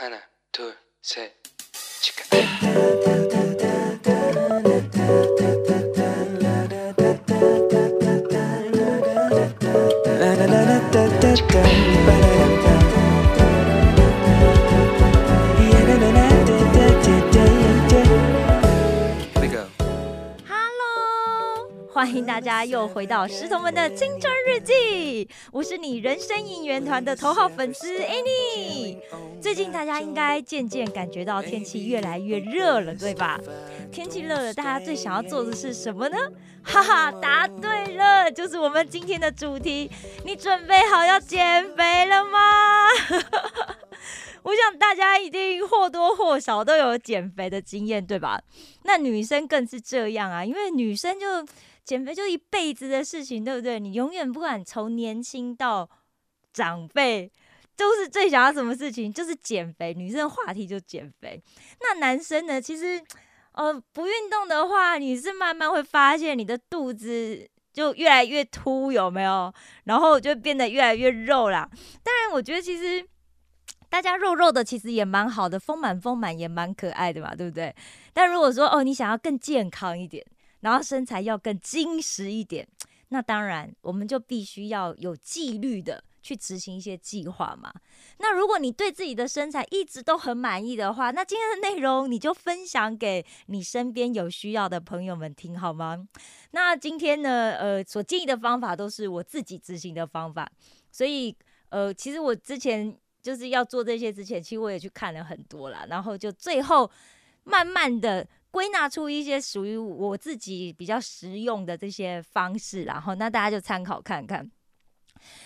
하나, 둘, 셋, 치카. 欢迎大家又回到石头们的青春日记。我是你人生应援团的头号粉丝 Annie。最近大家应该渐渐感觉到天气越来越热了，对吧？天气热了，大家最想要做的是什么呢？哈哈，答对了，就是我们今天的主题。你准备好要减肥了吗？我想大家一定或多或少都有减肥的经验，对吧？那女生更是这样啊，因为女生就减肥就一辈子的事情，对不对？你永远不管从年轻到长辈，都是最想要什么事情，就是减肥。女生的话题就减肥。那男生呢？其实，呃，不运动的话，你是慢慢会发现你的肚子就越来越凸，有没有？然后就变得越来越肉啦。当然，我觉得其实。大家肉肉的其实也蛮好的，丰满丰满也蛮可爱的嘛，对不对？但如果说哦，你想要更健康一点，然后身材要更精实一点，那当然我们就必须要有纪律的去执行一些计划嘛。那如果你对自己的身材一直都很满意的话，那今天的内容你就分享给你身边有需要的朋友们听好吗？那今天呢，呃，所建议的方法都是我自己执行的方法，所以呃，其实我之前。就是要做这些之前，其实我也去看了很多啦，然后就最后慢慢的归纳出一些属于我自己比较实用的这些方式，然后那大家就参考看看。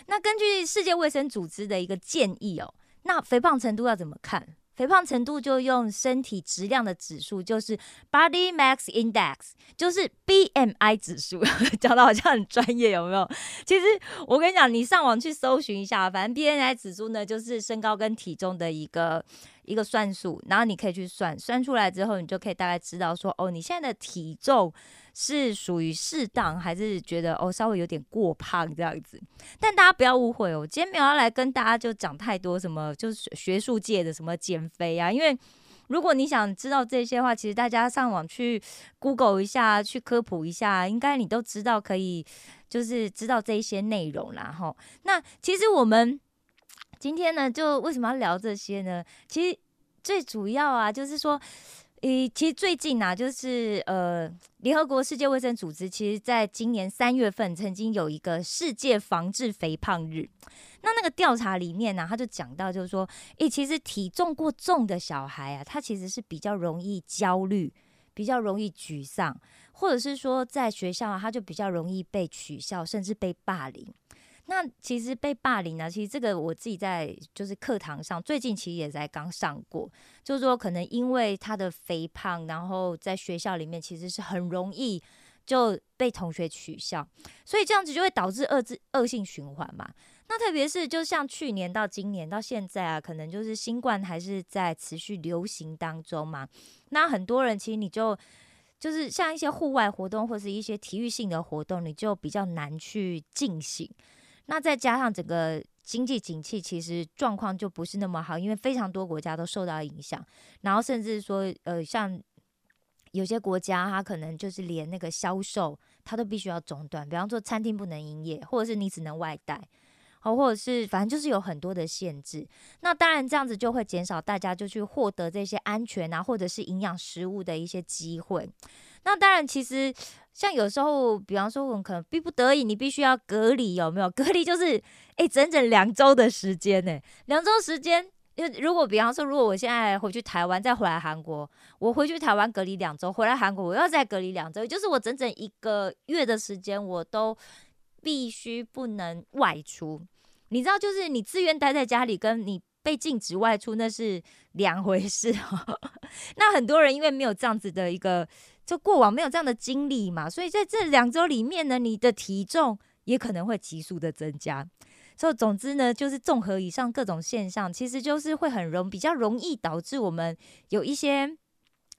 那根据世界卫生组织的一个建议哦，那肥胖程度要怎么看？肥胖程度就用身体质量的指数，就是 Body Mass Index，就是 BMI 指数，讲的好像很专业，有没有？其实我跟你讲，你上网去搜寻一下，反正 BMI 指数呢，就是身高跟体重的一个一个算术，然后你可以去算，算出来之后，你就可以大概知道说，哦，你现在的体重。是属于适当，还是觉得哦稍微有点过胖这样子？但大家不要误会哦，今天没有要来跟大家就讲太多什么，就是学术界的什么减肥啊。因为如果你想知道这些话，其实大家上网去 Google 一下，去科普一下，应该你都知道可以，就是知道这一些内容啦。哈，那其实我们今天呢，就为什么要聊这些呢？其实最主要啊，就是说。诶，其实最近呢，就是呃，联合国世界卫生组织，其实在今年三月份曾经有一个世界防治肥胖日。那那个调查里面呢，他就讲到，就是说，诶，其实体重过重的小孩啊，他其实是比较容易焦虑，比较容易沮丧，或者是说在学校啊他就比较容易被取笑，甚至被霸凌。那其实被霸凌呢，其实这个我自己在就是课堂上最近其实也在刚上过，就是说可能因为他的肥胖，然后在学校里面其实是很容易就被同学取笑，所以这样子就会导致恶质恶性循环嘛。那特别是就像去年到今年到现在啊，可能就是新冠还是在持续流行当中嘛。那很多人其实你就就是像一些户外活动或是一些体育性的活动，你就比较难去进行。那再加上整个经济景气，其实状况就不是那么好，因为非常多国家都受到影响，然后甚至说，呃，像有些国家，它可能就是连那个销售，它都必须要中断，比方说餐厅不能营业，或者是你只能外带，哦，或者是反正就是有很多的限制。那当然这样子就会减少大家就去获得这些安全啊，或者是营养食物的一些机会。那当然，其实像有时候，比方说我们可能逼不得已，你必须要隔离，有没有？隔离就是哎，整整两周的时间呢。两周时间，因为如果比方说，如果我现在回去台湾，再回来韩国，我回去台湾隔离两周，回来韩国我要再隔离两周，就是我整整一个月的时间，我都必须不能外出。你知道，就是你自愿待在家里，跟你被禁止外出，那是两回事。那很多人因为没有这样子的一个。就过往没有这样的经历嘛，所以在这两周里面呢，你的体重也可能会急速的增加。所以总之呢，就是综合以上各种现象，其实就是会很容比较容易导致我们有一些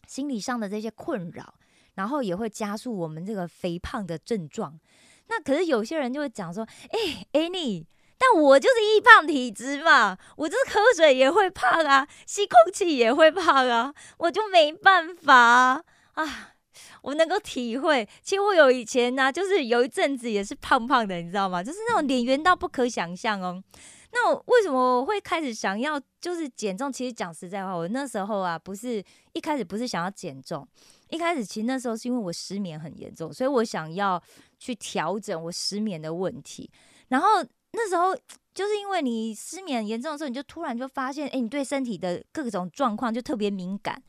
心理上的这些困扰，然后也会加速我们这个肥胖的症状。那可是有些人就会讲说：“哎，哎你但我就是易胖体质嘛，我就是喝水也会胖啊，吸空气也会胖啊，我就没办法啊。我能够体会，其实我有以前呢、就是有一阵子也是胖胖的，你知道吗？就是那种脸圆到不可想象哦。那我为什么我会开始想要就是减重？其实讲实在话，我那时候啊，不是一开始不是想要减重，一开始其实那时候是因为我失眠很严重，所以我想要去调整我失眠的问题。然后那时候就是因为你失眠严重的时候，你就突然就发现，哎，你对身体的各种状况就特别敏感。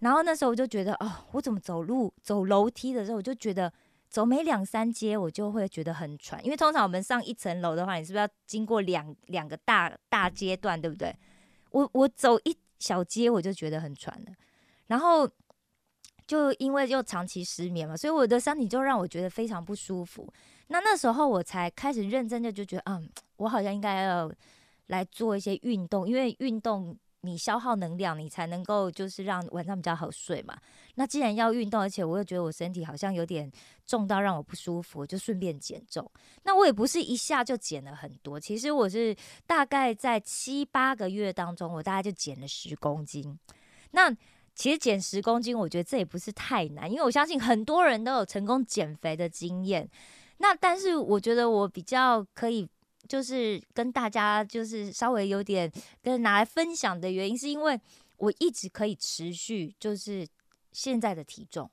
然后那时候我就觉得，哦，我怎么走路走楼梯的时候，我就觉得走没两三阶，我就会觉得很喘。因为通常我们上一层楼的话，你是不是要经过两两个大大阶段，对不对？我我走一小阶，我就觉得很喘了。然后就因为又长期失眠嘛，所以我的身体就让我觉得非常不舒服。那那时候我才开始认真的就觉得，嗯，我好像应该要来做一些运动，因为运动你消耗能量，你才能够就是让晚上比较好睡嘛。那既然要运动，而且我又觉得我身体好像有点重到让我不舒服，就顺便减重。那我也不是一下就减了很多，其实我是大概在七八个月当中，我大概就减了十公斤。那其实减十公斤，我觉得这也不是太难，因为我相信很多人都有成功减肥的经验。那但是我觉得我比较可以，就是跟大家就是稍微有点跟拿来分享的原因，是因为我一直可以持续就是现在的体重，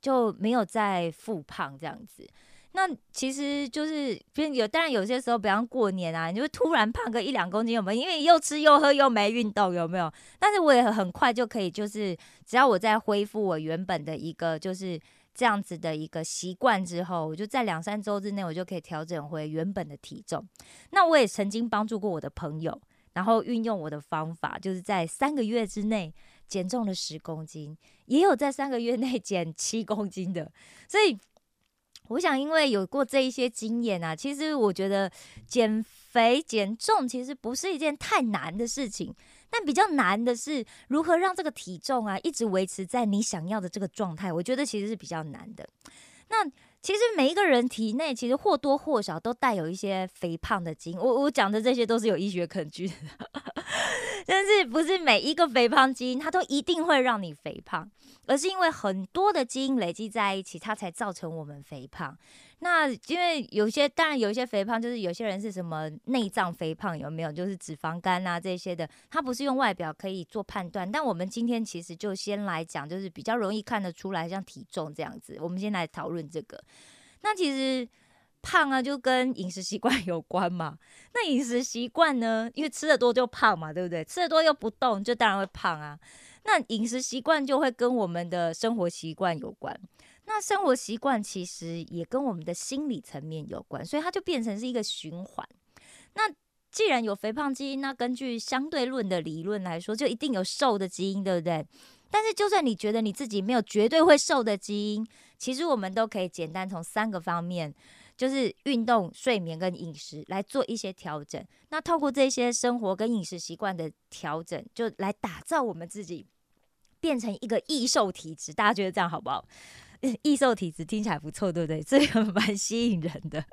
就没有再复胖这样子。那其实就是，别有当然有些时候，比方过年啊，你就突然胖个一两公斤，有没有？因为又吃又喝又没运动，有没有？但是我也很快就可以，就是只要我在恢复我原本的一个就是这样子的一个习惯之后，我就在两三周之内，我就可以调整回原本的体重。那我也曾经帮助过我的朋友，然后运用我的方法，就是在三个月之内减重了十公斤，也有在三个月内减七公斤的，所以。我想，因为有过这一些经验啊，其实我觉得减肥减重其实不是一件太难的事情，但比较难的是如何让这个体重啊一直维持在你想要的这个状态。我觉得其实是比较难的。那其实每一个人体内其实或多或少都带有一些肥胖的基因。我我讲的这些都是有医学 根据的，但是不是每一个肥胖基因它都一定会让你肥胖。而是因为很多的基因累积在一起，它才造成我们肥胖。那因为有些，当然有一些肥胖，就是有些人是什么内脏肥胖，有没有？就是脂肪肝啊这些的，它不是用外表可以做判断。但我们今天其实就先来讲，就是比较容易看得出来，像体重这样子。我们先来讨论这个。那其实胖啊，就跟饮食习惯 有关嘛。那饮食习惯呢，因为吃的多就胖嘛，对不对？吃的多又不动，就当然会胖啊。那饮食习惯就会跟我们的生活习惯有关，那生活习惯其实也跟我们的心理层面有关，所以它就变成是一个循环。那既然有肥胖基因，那根据相对论的理论来说，就一定有瘦的基因，对不对？但是就算你觉得你自己没有绝对会瘦的基因，其实我们都可以简单从三个方面。就是运动、睡眠跟饮食来做一些调整。那透过这些生活跟饮食习惯的调整，就来打造我们自己，变成一个易瘦体质。大家觉得这样好不好？易瘦体质听起来不错，对不对？这个蛮吸引人的。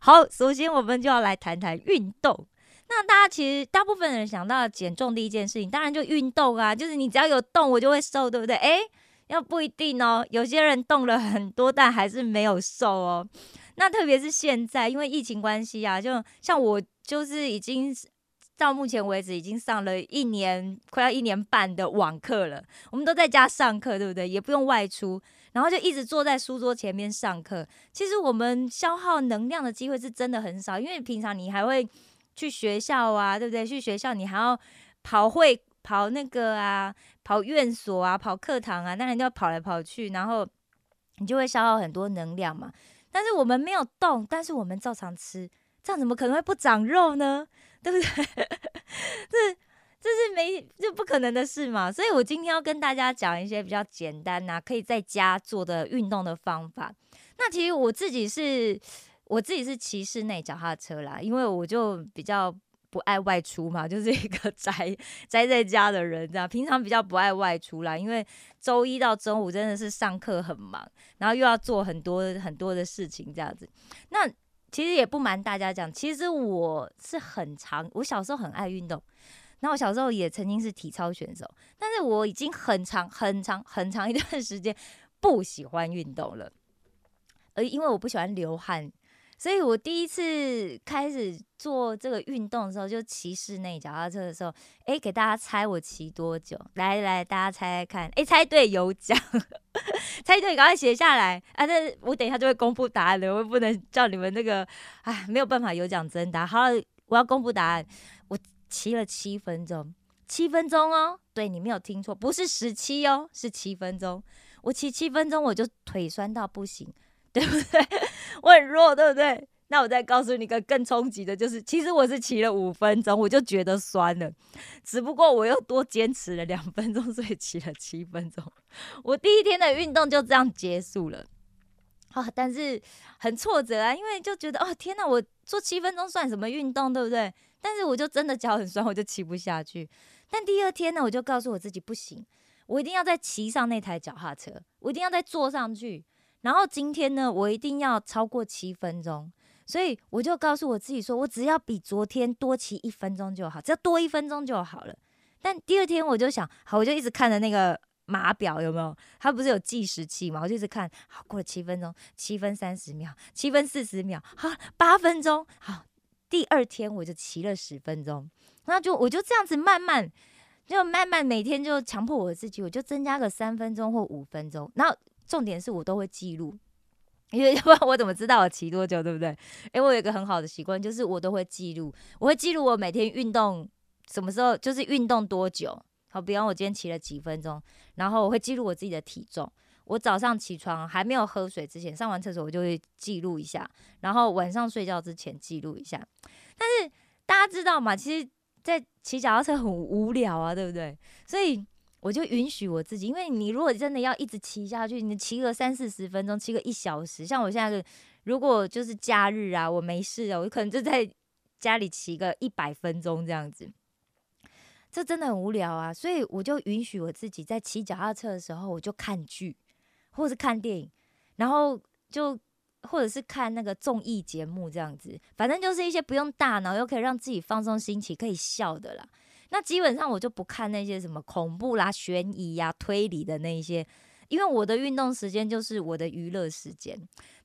好，首先我们就要来谈谈运动。那大家其实大部分人想到减重第一件事情，当然就运动啊，就是你只要有动，我就会瘦，对不对？诶，要不一定哦，有些人动了很多，但还是没有瘦哦。那特别是现在，因为疫情关系啊，就像我就是已经到目前为止已经上了一年，快要一年半的网课了。我们都在家上课，对不对？也不用外出，然后就一直坐在书桌前面上课。其实我们消耗能量的机会是真的很少，因为平常你还会去学校啊，对不对？去学校你还要跑会跑那个啊，跑院所啊，跑课堂啊，那你就要跑来跑去，然后你就会消耗很多能量嘛。但是我们没有动，但是我们照常吃，这样怎么可能会不长肉呢？对不对？这这是没这不可能的事嘛。所以我今天要跟大家讲一些比较简单呐，可以在家做的运动的方法。那其实我自己是，我自己是骑室内脚踏车啦，因为我就比较不爱外出嘛，就是一个 宅宅在家的人，这样平常比较不爱外出啦，因为周一到周五真的是上课很忙，然后又要做很多很多的事情，这样子。那其实也不瞒大家讲，其实我是很长，我小时候很爱运动，那我小时候也曾经是体操选手，但是我已经很长很长很长一段时间不喜欢运动了，而因为我不喜欢流汗。所以我第一次开始做这个运动的时候，就骑室内脚踏车的时候，哎，给大家猜我骑多久？来来，大家猜猜看，哎，猜对有奖，猜对赶快写下来啊！那我等一下就会公布答案了，我不能叫你们那个，哎，没有办法有奖征答。好，我要公布答案，我骑了七分钟，七分钟哦，对你没有听错，不是十七哦，是七分钟。我骑七分钟，我就腿酸到不行。对不对？我很弱，对不对？那我再告诉你一个更冲击的，就是其实我是骑了五分钟，我就觉得酸了，只不过我又多坚持了两分钟，所以骑了七分钟。我第一天的运动就这样结束了啊！但是很挫折啊，因为就觉得哦天哪，我做七分钟算什么运动，对不对？但是我就真的脚很酸，我就骑不下去。但第二天呢，我就告诉我自己不行，我一定要再骑上那台脚踏车，我一定要再坐上去。然后今天呢，我一定要超过七分钟，所以我就告诉我自己说，我只要比昨天多骑一分钟就好，只要多一分钟就好了。但第二天我就想，好，我就一直看着那个码表有没有，它不是有计时器嘛，我就一直看，好，过了七分钟，七分三十秒，七分四十秒，好，八分钟，好，第二天我就骑了十分钟，那就我就这样子慢慢，就慢慢每天就强迫我自己，我就增加个三分钟或五分钟，然后。重点是我都会记录，因为 要不然我怎么知道我骑多久，对不对？哎，我有一个很好的习惯，就是我都会记录，我会记录我每天运动什么时候，就是运动多久。好，比方我今天骑了几分钟，然后我会记录我自己的体重。我早上起床还没有喝水之前，上完厕所我就会记录一下，然后晚上睡觉之前记录一下。但是大家知道吗？其实，在骑脚踏车很无聊啊，对不对？所以。我就允许我自己，因为你如果真的要一直骑下去，你骑个三四十分钟，骑个一小时，像我现在，如果就是假日啊，我没事啊，我可能就在家里骑个一百分钟这样子，这真的很无聊啊。所以我就允许我自己在骑脚踏车的时候，我就看剧，或是看电影，然后就或者是看那个综艺节目这样子，反正就是一些不用大脑又可以让自己放松心情、可以笑的啦。那基本上我就不看那些什么恐怖啦、悬疑呀、推理的那一些，因为我的运动时间就是我的娱乐时间。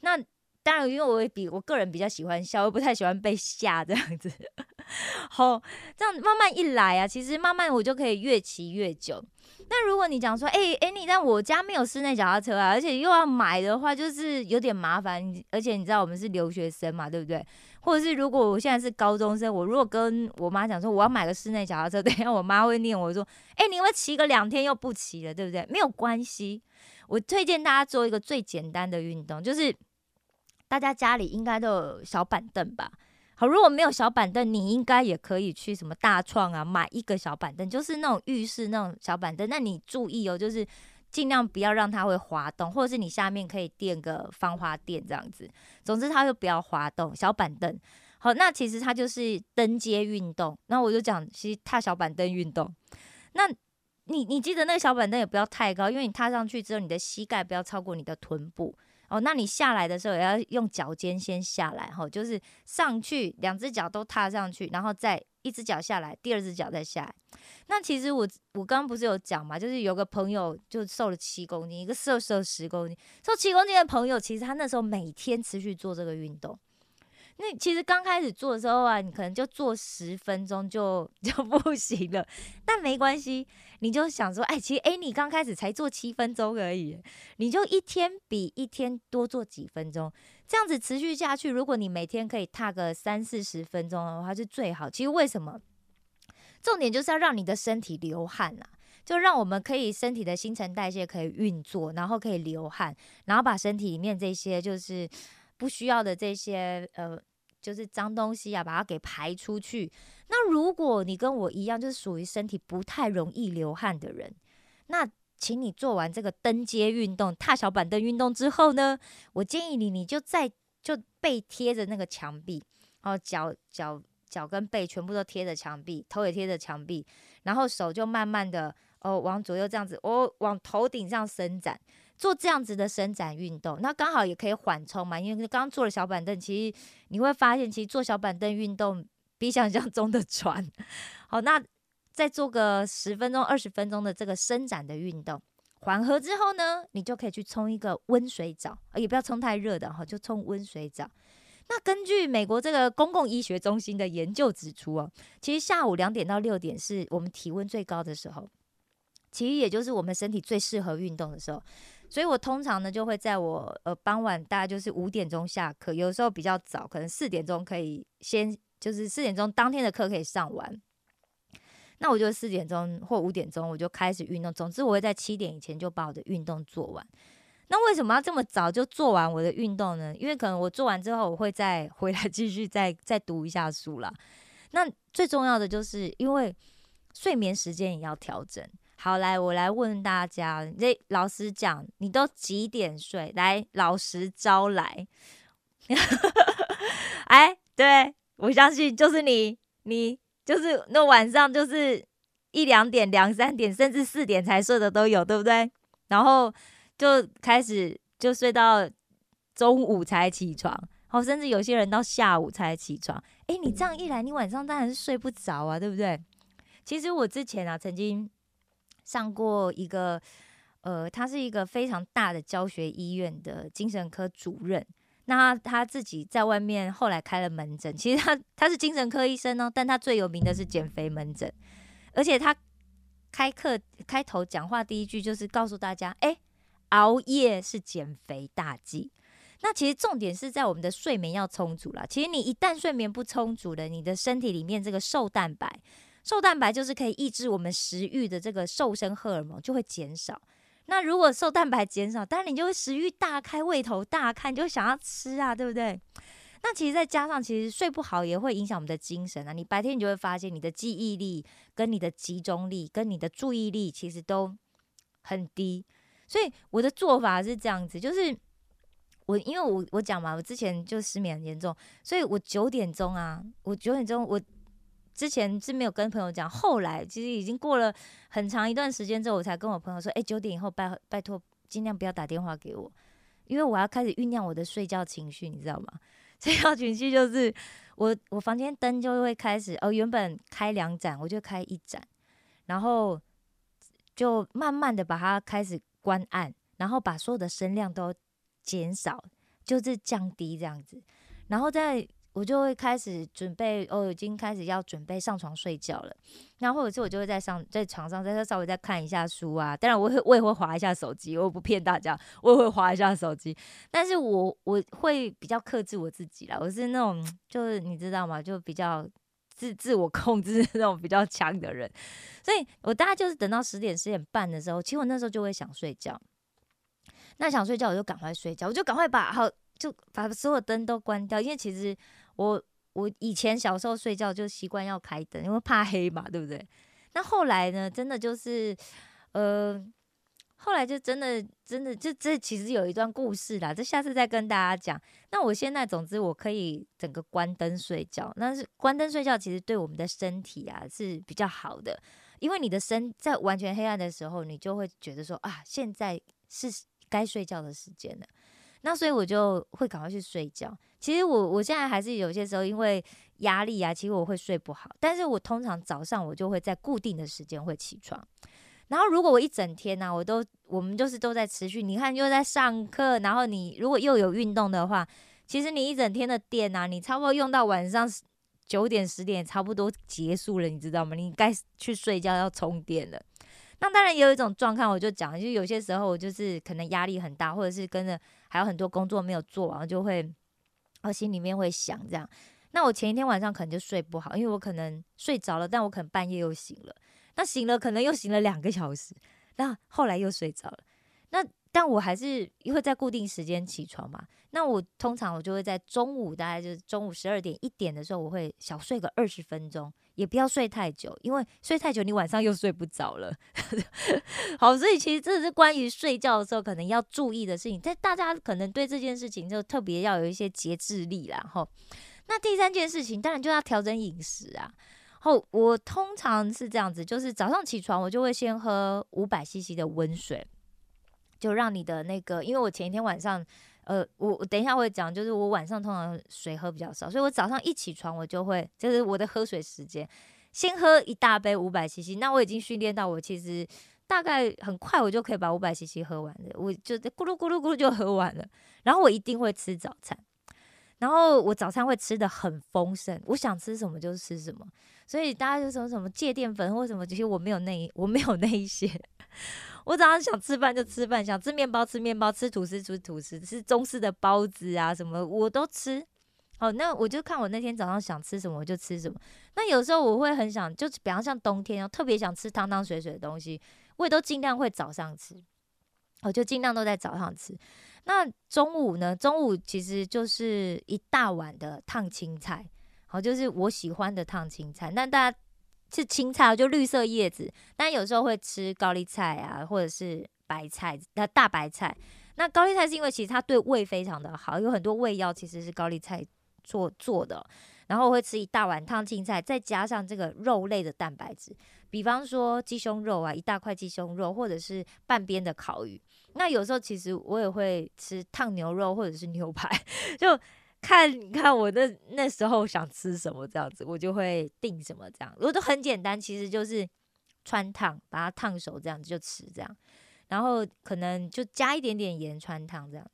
那当然，因为我也比我个人比较喜欢笑，我不太喜欢被吓这样子。好，这样慢慢一来啊，其实慢慢我就可以越骑越久。那如果你讲说，哎哎，你在我家没有室内脚踏车啊，而且又要买的话，就是有点麻烦。而且你知道我们是留学生嘛，对不对？或者是如果我现在是高中生，我如果跟我妈讲说我要买个室内脚踏车，等一下我妈会念我说，哎，你会骑个两天又不骑了，对不对？没有关系，我推荐大家做一个最简单的运动，就是大家家里应该都有小板凳吧？好，如果没有小板凳，你应该也可以去什么大创啊买一个小板凳，就是那种浴室那种小板凳。那你注意哦，就是。尽量不要让它会滑动，或者是你下面可以垫个防滑垫这样子。总之，它就不要滑动。小板凳，好，那其实它就是登阶运动。那我就讲，其实踏小板凳运动。那你你记得那个小板凳也不要太高，因为你踏上去之后，你的膝盖不要超过你的臀部。哦，那你下来的时候也要用脚尖先下来，哈，就是上去两只脚都踏上去，然后再一只脚下来，第二只脚再下来。那其实我我刚刚不是有讲嘛，就是有个朋友就瘦了七公斤，一个瘦瘦十公斤，瘦七公斤的朋友，其实他那时候每天持续做这个运动。那其实刚开始做的时候啊，你可能就做十分钟就 就不行了，但没关系，你就想说，哎，其实哎，你刚开始才做七分钟而已，你就一天比一天多做几分钟，这样子持续下去，如果你每天可以踏个三四十分钟的话，是最好。其实为什么？重点就是要让你的身体流汗啦，就让我们可以身体的新陈代谢可以运作，然后可以流汗，然后把身体里面这些就是。不需要的这些呃，就是脏东西啊，把它给排出去。那如果你跟我一样，就是属于身体不太容易流汗的人，那请你做完这个登阶运动、踏小板凳运动之后呢，我建议你，你就在就背贴着那个墙壁，然后脚脚脚跟背全部都贴着墙壁，头也贴着墙壁，然后手就慢慢的哦往左右这样子，哦往头顶上伸展。做这样子的伸展运动，那刚好也可以缓冲嘛。因为刚刚坐了小板凳，其实你会发现，其实坐小板凳运动比想象中的喘。好，那再做个十分钟、二十分钟的这个伸展的运动，缓和之后呢，你就可以去冲一个温水澡，也不要冲太热的哈，就冲温水澡。那根据美国这个公共医学中心的研究指出哦，其实下午两点到六点是我们体温最高的时候，其实也就是我们身体最适合运动的时候。所以我通常呢就会在我呃傍晚大概就是五点钟下课，有时候比较早，可能四点钟可以先就是四点钟当天的课可以上完，那我就四点钟或五点钟我就开始运动。总之我会在七点以前就把我的运动做完。那为什么要这么早就做完我的运动呢？因为可能我做完之后，我会再回来继续再再读一下书啦。那最重要的就是因为睡眠时间也要调整。好，来我来问大家，这老实讲，你都几点睡？来，老实招来。哎，对我相信就是你，你就是那晚上就是一两点、两三点，甚至四点才睡的都有，对不对？然后。就开始就睡到中午才起床，好，甚至有些人到下午才起床。哎，你这样一来，你晚上当然是睡不着啊，对不对？其实我之前啊，曾经上过一个，呃，他是一个非常大的教学医院的精神科主任。那他自己在外面后来开了门诊，其实他他是精神科医生哦，但他最有名的是减肥门诊，而且他开课开头讲话第一句就是告诉大家，哎。熬夜是减肥大忌。那其实重点是在我们的睡眠要充足啦。其实你一旦睡眠不充足了，你的身体里面这个瘦蛋白，瘦蛋白就是可以抑制我们食欲的这个瘦身荷尔蒙就会减少。那如果瘦蛋白减少，当然你就会食欲大开，胃头大开，你就想要吃啊，对不对？那其实再加上，其实睡不好也会影响我们的精神啊。你白天你就会发现你的记忆力、跟你的集中力、跟你的注意力其实都很低。所以我的做法是这样子，就是我因为我我讲嘛，我之前就失眠很严重，所以我九点钟啊，我九点钟我之前是没有跟朋友讲，后来其实已经过了很长一段时间之后，我才跟我朋友说，哎，九点以后拜拜托尽量不要打电话给我，因为我要开始酝酿我的睡觉情绪，你知道吗？睡觉情绪就是我我房间灯就会开始哦，原本开两盏，我就开一盏，然后就慢慢的把它开始。关暗，然后把所有的声量都减少，就是降低这样子，然后再我就会开始准备，哦，已经开始要准备上床睡觉了。然后或者是我就会在上在床上再稍微再看一下书啊，当然我会我也会划一下手机，我不骗大家，我也会划一下手机。但是我我会比较克制我自己啦，我是那种就是你知道吗？就比较自自我控制那种比较强的人。所以我大概就是等到十点十点半的时候，其实我那时候就会想睡觉。那想睡觉，我就赶快睡觉，我就赶快把好就把所有灯都关掉，因为其实我我以前小时候睡觉就习惯要开灯，因为怕黑嘛，对不对？那后来呢，真的就是呃，后来就真的真的就这其实有一段故事啦，这下次再跟大家讲。那我现在总之我可以整个关灯睡觉，那是关灯睡觉，其实对我们的身体啊是比较好的。因为你的身在完全黑暗的时候，你就会觉得说啊，现在是该睡觉的时间了。那所以我就会赶快去睡觉。其实我我现在还是有些时候因为压力啊，其实我会睡不好。但是我通常早上我就会在固定的时间会起床。然后如果我一整天呢，我都我们就是都在持续，你看又在上课，然后你如果又有运动的话，其实你一整天的电啊，你差不多用到晚上。九点十点差不多结束了，你知道吗？你该去睡觉要充电了。那当然也有一种状况，我就讲，就有些时候我就是可能压力很大，或者是跟着还有很多工作没有做完，就会我心里面会想这样。那我前一天晚上可能就睡不好，因为我可能睡着了，但我可能半夜又醒了。那醒了可能又醒了两个小时，那后来又睡着了。那但我还是会在固定时间起床嘛。那我通常我就会在中午，大概就是中午十二点一点的时候，我会小睡个二十分钟，也不要睡太久，因为睡太久你晚上又睡不着了。好，所以其实这是关于睡觉的时候可能要注意的事情，但大家可能对这件事情就特别要有一些节制力啦。吼，那第三件事情当然就要调整饮食啊。后我通常是这样子，就是早上起床我就会先喝五百 CC 的温水。就让你的那个，因为我前一天晚上，呃，我等一下会讲，就是我晚上通常水喝比较少，所以我早上一起床我就会，就是我的喝水时间，先喝一大杯五百 CC，那我已经训练到我其实大概很快我就可以把五百 CC 喝完的，我就咕噜咕噜咕噜就喝完了，然后我一定会吃早餐。然后我早餐会吃的很丰盛，我想吃什么就吃什么，所以大家就说什么戒淀粉或什么，其实我没有那我没有那一些，我早上想吃饭就吃饭，想吃面包吃面包，吃吐司吃吐司，吃中式的包子啊什么我都吃。好，那我就看我那天早上想吃什么我就吃什么。那有时候我会很想，就比方像冬天哦，特别想吃汤汤水水的东西，我也都尽量会早上吃，我就尽量都在早上吃。那中午呢？中午其实就是一大碗的烫青菜，好，就是我喜欢的烫青菜。那大家是青菜，就绿色叶子，但有时候会吃高丽菜啊，或者是白菜，那大白菜。那高丽菜是因为其实它对胃非常的好，有很多胃药其实是高丽菜做做的。然后我会吃一大碗烫青菜，再加上这个肉类的蛋白质，比方说鸡胸肉啊，一大块鸡胸肉，或者是半边的烤鱼。那有时候其实我也会吃烫牛肉或者是牛排，就看看我的那时候想吃什么这样子，我就会定什么这样。我都很简单，其实就是穿烫，把它烫熟这样子就吃这样，然后可能就加一点点盐穿烫这样。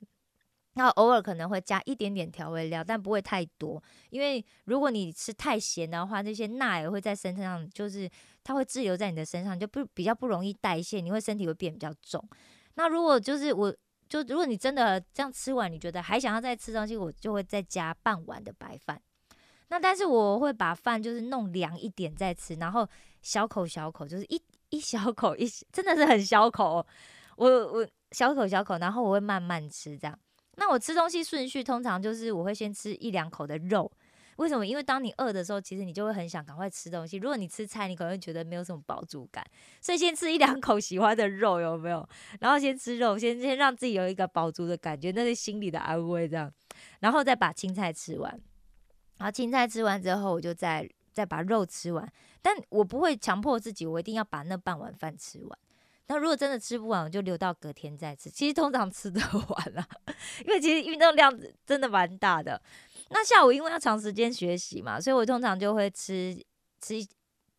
那偶尔可能会加一点点调味料，但不会太多，因为如果你吃太咸的话，那些钠也会在身上，就是它会滞留在你的身上，就不比较不容易代谢，你会身体会变比较重。那如果就是我就如果你真的这样吃完，你觉得还想要再吃东西，我就会再加半碗的白饭。那但是我会把饭就是弄凉一点再吃，然后小口小口，就是一一小口一，真的是很小口，我我小口小口，然后我会慢慢吃这样。那我吃东西顺序通常就是我会先吃一两口的肉，为什么？因为当你饿的时候，其实你就会很想赶快吃东西。如果你吃菜，你可能会觉得没有什么饱足感，所以先吃一两 口喜欢的肉，有没有？然后先吃肉，先先让自己有一个饱足的感觉，那是心里的安慰，这样，然后再把青菜吃完。然后青菜吃完之后，我就再再把肉吃完，但我不会强迫自己，我一定要把那半碗饭吃完。那如果真的吃不完，我就留到隔天再吃。其实通常吃得 完了，因为其实运动量真的蛮大的。那下午因为要长时间学习嘛，所以我通常就会吃吃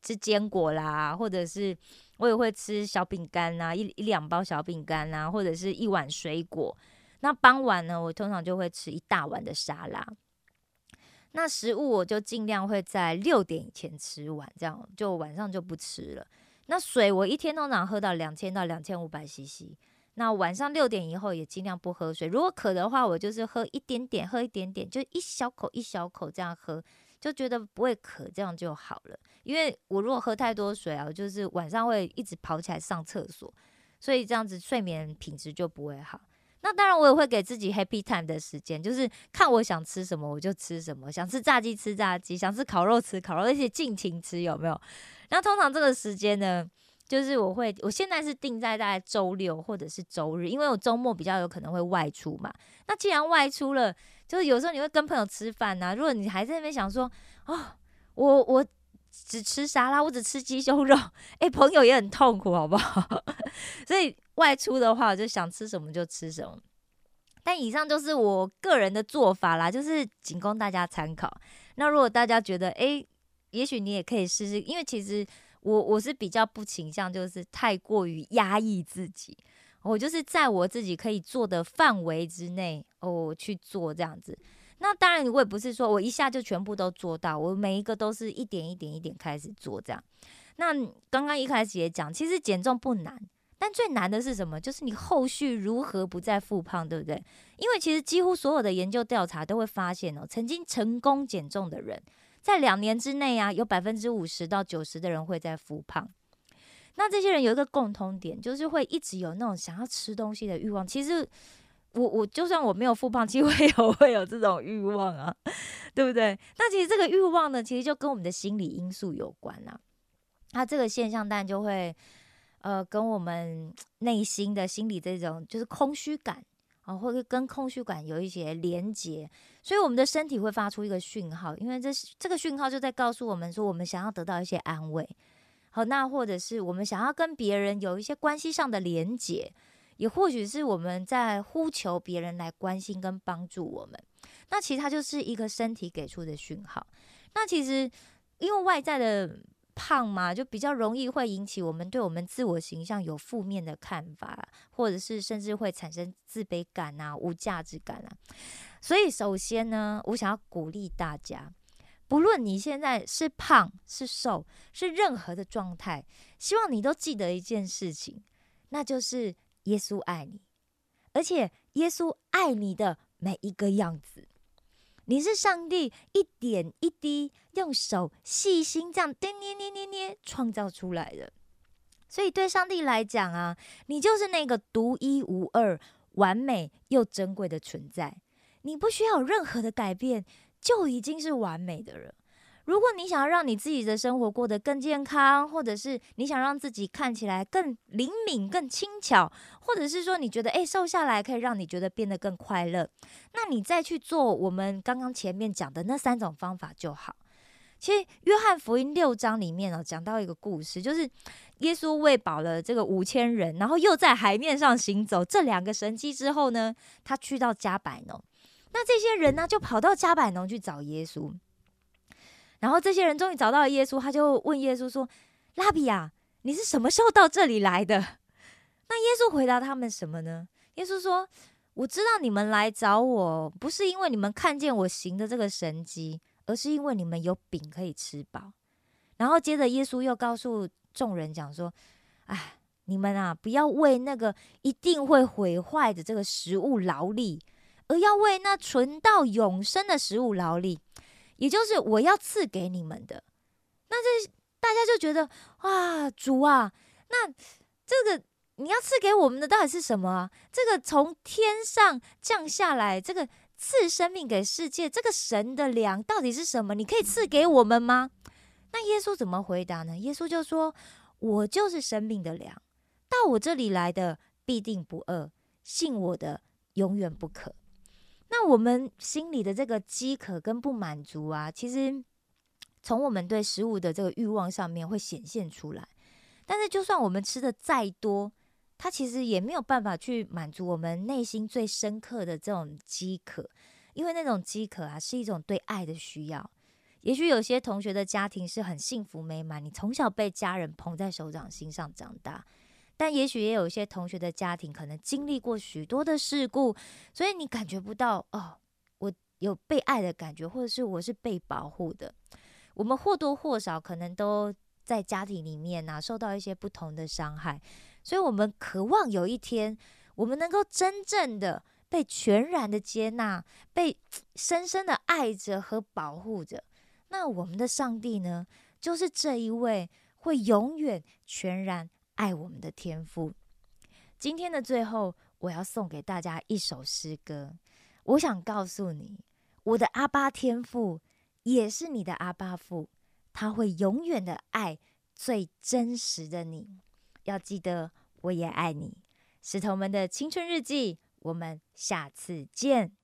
吃坚果啦，或者是我也会吃小饼干啊，一一两包小饼干啊，或者是一碗水果。那傍晚呢，我通常就会吃一大碗的沙拉。那食物我就尽量会在六点以前吃完，这样就晚上就不吃了。那水我一天通常喝到两千到两千五百 CC，那晚上六点以后也尽量不喝水。如果渴的话，我就是喝一点点，喝一点点，就一小口一小口这样喝，就觉得不会渴，这样就好了。因为我如果喝太多水啊，就是晚上会一直跑起来上厕所，所以这样子睡眠品质就不会好。那当然我也会给自己 happy time 的时间，就是看我想吃什么我就吃什么，想吃炸鸡吃炸鸡，想吃烤肉吃烤肉，而且尽情吃，有没有？那通常这个时间呢，就是我会，我现在是定在大概周六或者是周日，因为我周末比较有可能会外出嘛。那既然外出了，就是有时候你会跟朋友吃饭呐。如果你还在那边想说，哦，我我只吃沙拉，我只吃鸡胸肉，哎，朋友也很痛苦，好不好？所以外出的话，我就想吃什么就吃什么。但以上就是我个人的做法啦，就是仅供大家参考。那如果大家觉得，哎，也许你也可以试试，因为其实我我是比较不倾向，就是太过于压抑自己。我就是在我自己可以做的范围之内哦去做这样子。那当然，我也不是说我一下就全部都做到，我每一个都是一点一点一点开始做这样。那刚刚一开始也讲，其实减重不难，但最难的是什么？就是你后续如何不再复胖，对不对？因为其实几乎所有的研究调查都会发现哦，曾经成功减重的人。在两年之内啊，有百分之五十到九十的人会在复胖。那这些人有一个共通点，就是会一直有那种想要吃东西的欲望。其实我我就算我没有复胖，其实我也有会有这种欲望啊，对不对？那其实这个欲望呢，其实就跟我们的心理因素有关啊。那这个现象当然就会呃跟我们内心的心理这种就是空虚感。啊，或者跟空虚感有一些连接，所以我们的身体会发出一个讯号，因为这这个讯号就在告诉我们说，我们想要得到一些安慰。好，那或者是我们想要跟别人有一些关系上的连接，也或许是我们在呼求别人来关心跟帮助我们。那其实它就是一个身体给出的讯号。那其实因为外在的胖嘛，就比较容易会引起我们对我们自我形象有负面的看法，或者是甚至会产生自卑感啊、无价值感啊。所以首先呢，我想要鼓励大家，不论你现在是胖是瘦，是任何的状态，希望你都记得一件事情，那就是耶稣爱你，而且耶稣爱你的每一个样子。你是上帝一点一滴用手细心这样捏捏捏捏捏创造出来的，所以对上帝来讲啊，你就是那个独一无二、完美又珍贵的存在，你不需要任何的改变，就已经是完美的了。如果你想要让你自己的生活过得更健康，或者是你想让自己看起来更灵敏、更轻巧，或者是说你觉得诶瘦下来可以让你觉得变得更快乐，那你再去做我们刚刚前面讲的那三种方法就好。其实约翰福音六章里面哦讲到一个故事，就是耶稣喂饱了这个五千人，然后又在海面上行走，这两个神迹之后呢，他去到加百农，那这些人呢就跑到加百农去找耶稣。然后这些人终于找到了耶稣，他就问耶稣说：“拉比啊，你是什么时候到这里来的？” 那耶稣回答他们什么呢？耶稣说：“我知道你们来找我，不是因为你们看见我行的这个神迹，而是因为你们有饼可以吃饱。”然后接着耶稣又告诉众人讲说：“哎，你们啊，不要为那个一定会毁坏的这个食物劳力，而要为那存到永生的食物劳力。”也就是我要赐给你们的，那这大家就觉得哇，主啊，那这个你要赐给我们的到底是什么啊？这个从天上降下来，这个赐生命给世界，这个神的粮到底是什么？你可以赐给我们吗？那耶稣怎么回答呢？耶稣就说：“我就是生命的粮，到我这里来的必定不饿，信我的永远不渴。”那我们心里的这个饥渴跟不满足啊，其实从我们对食物的这个欲望上面会显现出来。但是，就算我们吃的再多，它其实也没有办法去满足我们内心最深刻的这种饥渴，因为那种饥渴啊，是一种对爱的需要。也许有些同学的家庭是很幸福美满，你从小被家人捧在手掌心上长大。但也许也有一些同学的家庭可能经历过许多的事故，所以你感觉不到哦，我有被爱的感觉，或者是我是被保护的。我们或多或少可能都在家庭里面呐受到一些不同的伤害，所以我们渴望有一天我们能够真正的被全然的接纳，被 深深的爱着和保护着。那我们的上帝呢，就是这一位会永远全然。爱我们的天赋。今天的最后，我要送给大家一首诗歌。我想告诉你，我的阿巴天赋也是你的阿巴父，他会永远的爱最真实的你。要记得，我也爱你。石头们的青春日记，我们下次见。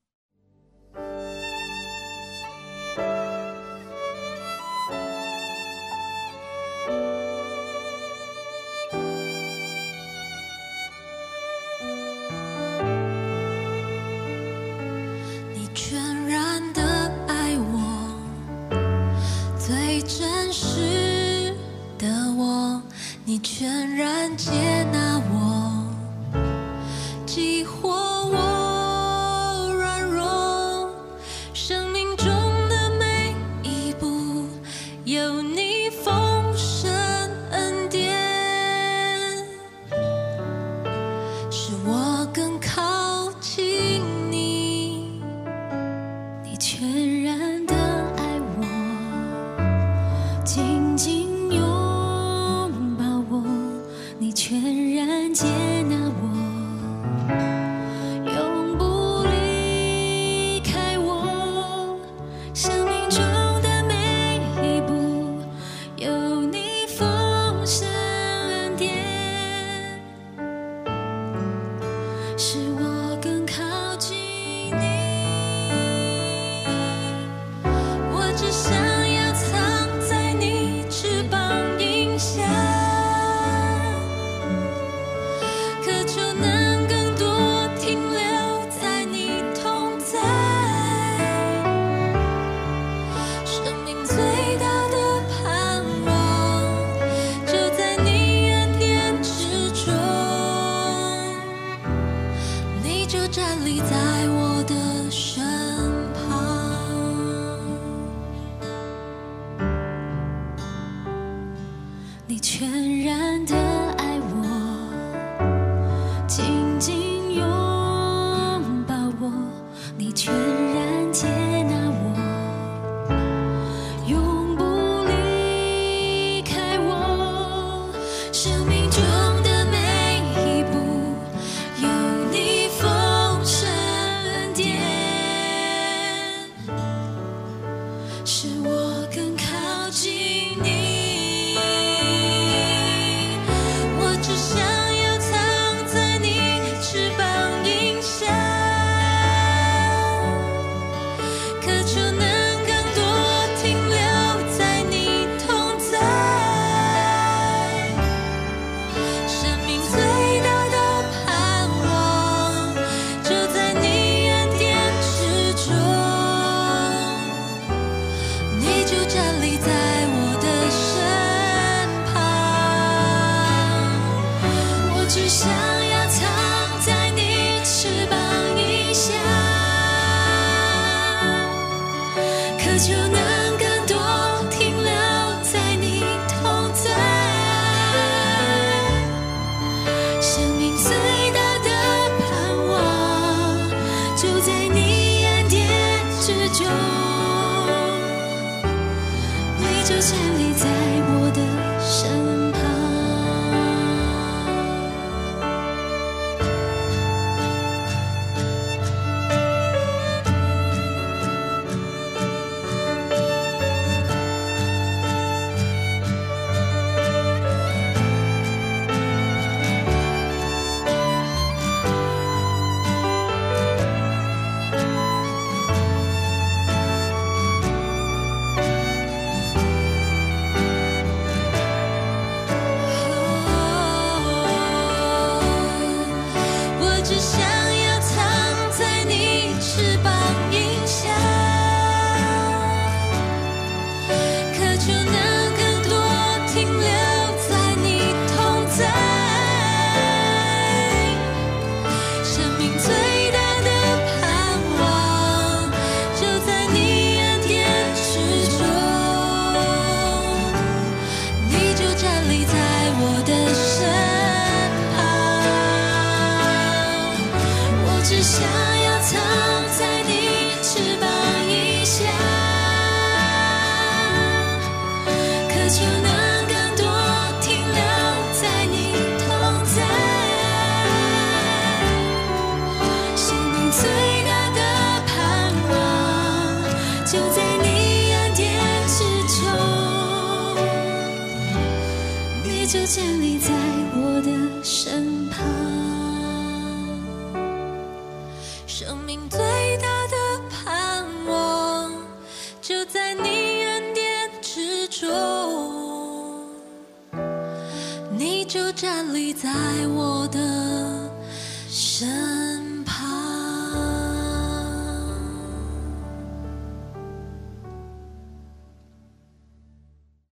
就。你就站立在我的身